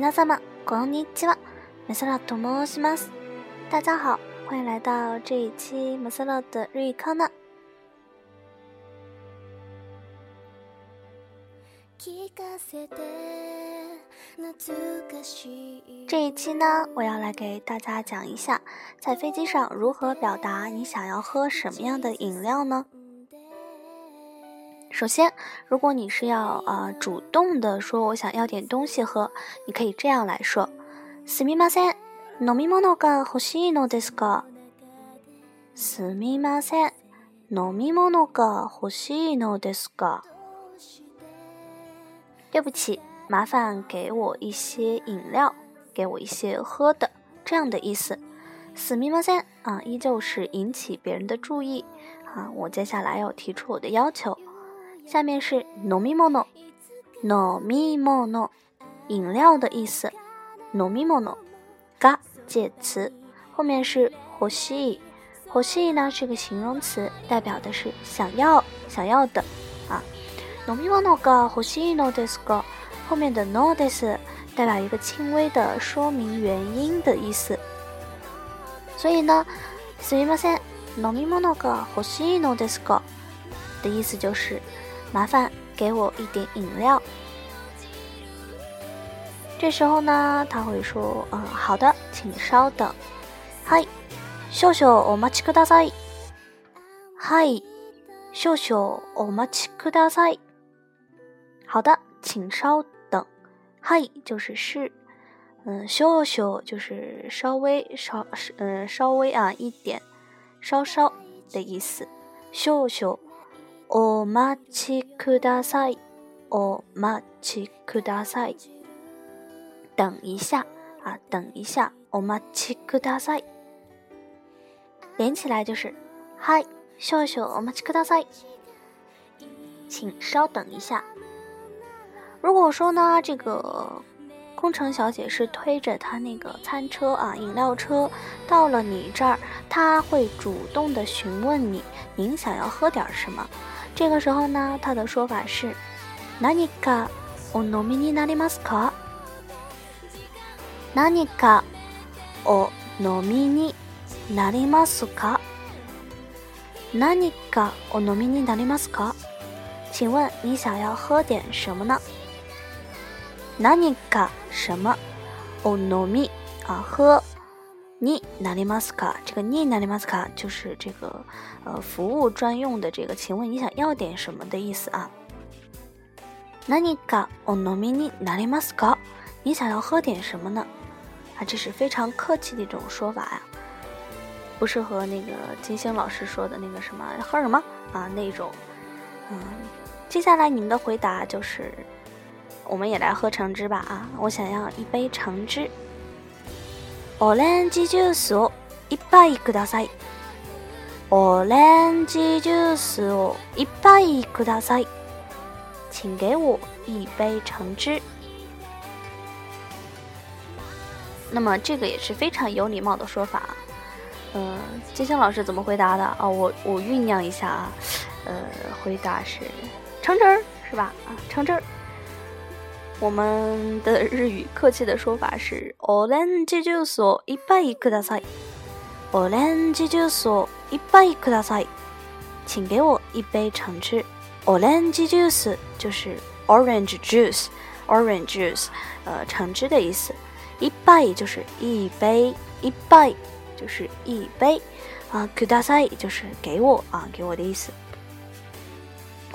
大家好，欢迎来到这一期摩斯ラ的日语课呢。这一期呢，我要来给大家讲一下，在飞机上如何表达你想要喝什么样的饮料呢？首先，如果你是要啊主动的说，我想要点东西喝，你可以这样来说：すみません、飲み物か欲しいのですか？すみません、飲み物か欲しいのですか？对不起，麻烦给我一些饮料，给我一些喝的，这样的意思。すみません啊，依旧是引起别人的注意啊，我接下来要提出我的要求。下面是飲み物の，飲み物の，饮料的意思。飲み物のが介词，后面是欲しい。欲しい呢是个形容词，代表的是想要想要的啊。飲み物のが欲しいのですか？后面的 n のです代表一个轻微的说明原因的意思。所以呢，すみません、飲み物が欲しいのですか？的意思就是。麻烦给我一点饮料。这时候呢，他会说：“嗯，好的，请稍等。”嗨，秀秀，お待ちください。嗨，秀秀，お待ちください。好的，请稍等。嗨，就是是，嗯，秀秀就是稍微稍，嗯，稍微啊一点，稍稍的意思，秀秀お待ちください。お待ちください。等一下啊，等一下。お待ちください。连起来就是：嗨，秀秀，お待ちください，请稍等一下。如果说呢，这个空乘小姐是推着她那个餐车啊、饮料车到了你这儿，她会主动的询问你：“您想要喝点什么？”这个时候呢，它的说法是“何かお飲みになりますか？”何かお飲みになりますか？何かお飲みになりますか？请问你想要喝点什么呢？何か什么？お飲み啊喝 ni nani m a s a 这个 ni n a n 卡 m a s a 就是这个呃服务专用的这个，请问你想要点什么的意思啊？nani ka onomini n a n m a s a 你想要喝点什么呢？啊，这是非常客气的一种说法呀，不是和那个金星老师说的那个什么喝什么啊那种。嗯，接下来你们的回答就是，我们也来喝橙汁吧啊，我想要一杯橙汁。レンジジ i ー e を一杯，ください。レンジジュー e を一杯，ください。请给我一杯橙汁。那么这个也是非常有礼貌的说法。嗯，金星老师怎么回答的啊？我我酝酿一下啊。呃，回答是橙汁儿，是吧？啊，橙汁儿。我们的日语客气的说法是“ o r a n g e juice 一杯ください”。オレンジ e ュース一杯一杯ください，请给我一杯橙汁。orange juice 就是 orange juice，orange juice，呃，橙汁的意思。一杯就是一杯，一杯就是一杯啊。ください就是给我啊，给我的意思。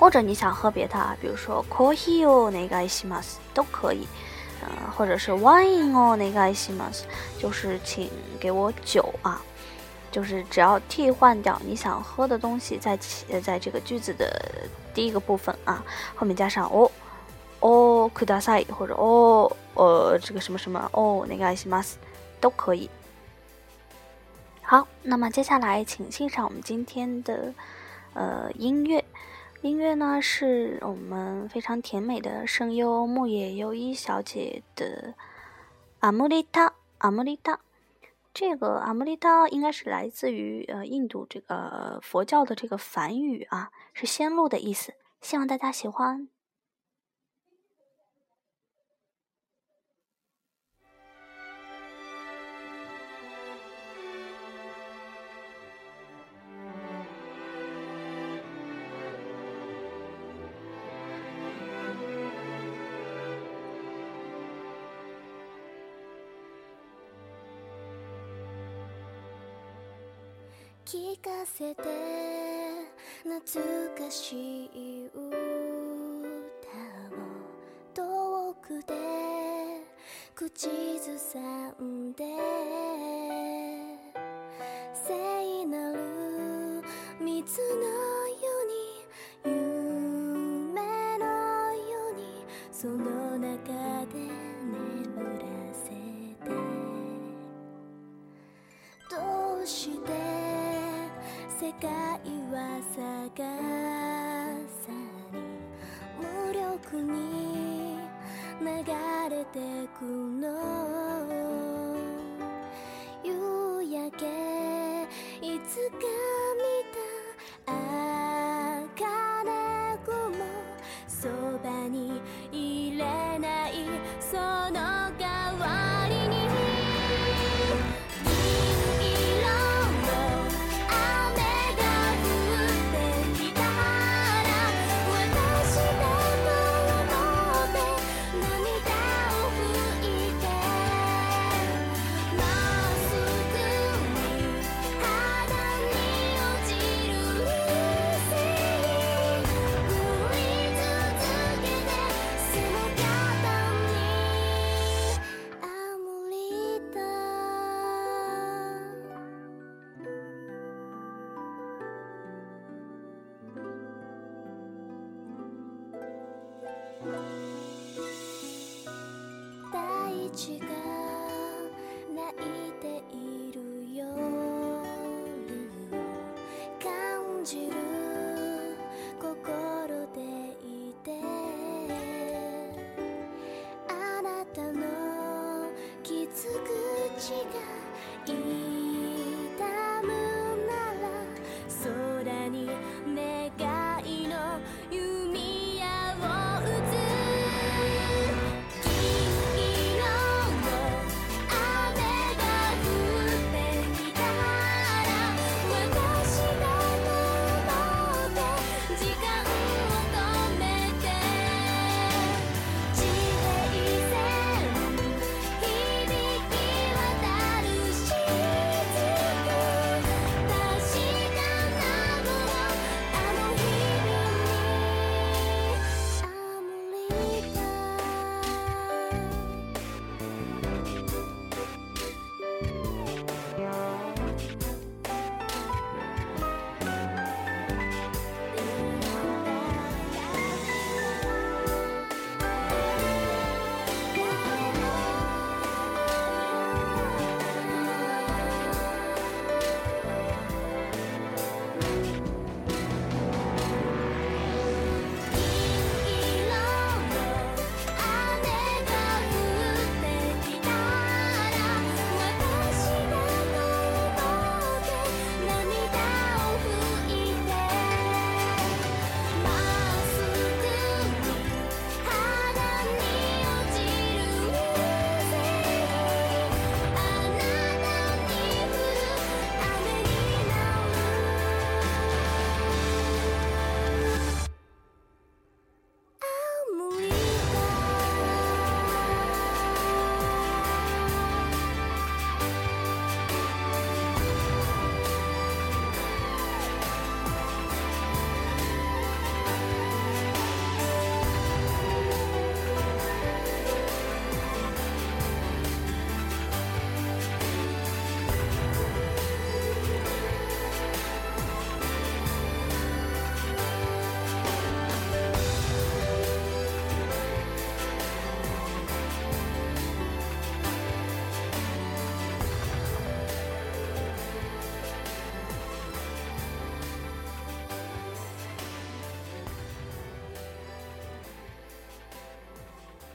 或者你想喝别的，比如说コーヒー哦，那个います都可以，呃，或者是 wine 哦，那个います，就是请给我酒啊，就是只要替换掉你想喝的东西，在起，在这个句子的第一个部分啊后面加上哦哦 u く s a i 或者哦呃这个什么什么哦那个います都可以。好，那么接下来请欣赏我们今天的呃音乐。音乐呢，是我们非常甜美的声优木野优一小姐的《阿莫丽塔》。阿莫丽塔，这个阿莫丽塔应该是来自于呃印度这个佛教的这个梵语啊，是仙露的意思。希望大家喜欢。聞かせて懐かしい歌を遠くで口ずさんで聖なる水の世界は逆さに無力に流れてくの夕焼けいつか見して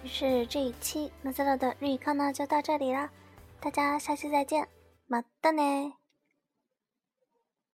是这一期那基勒的日语课呢，就到这里了。大家下期再见，马德呢！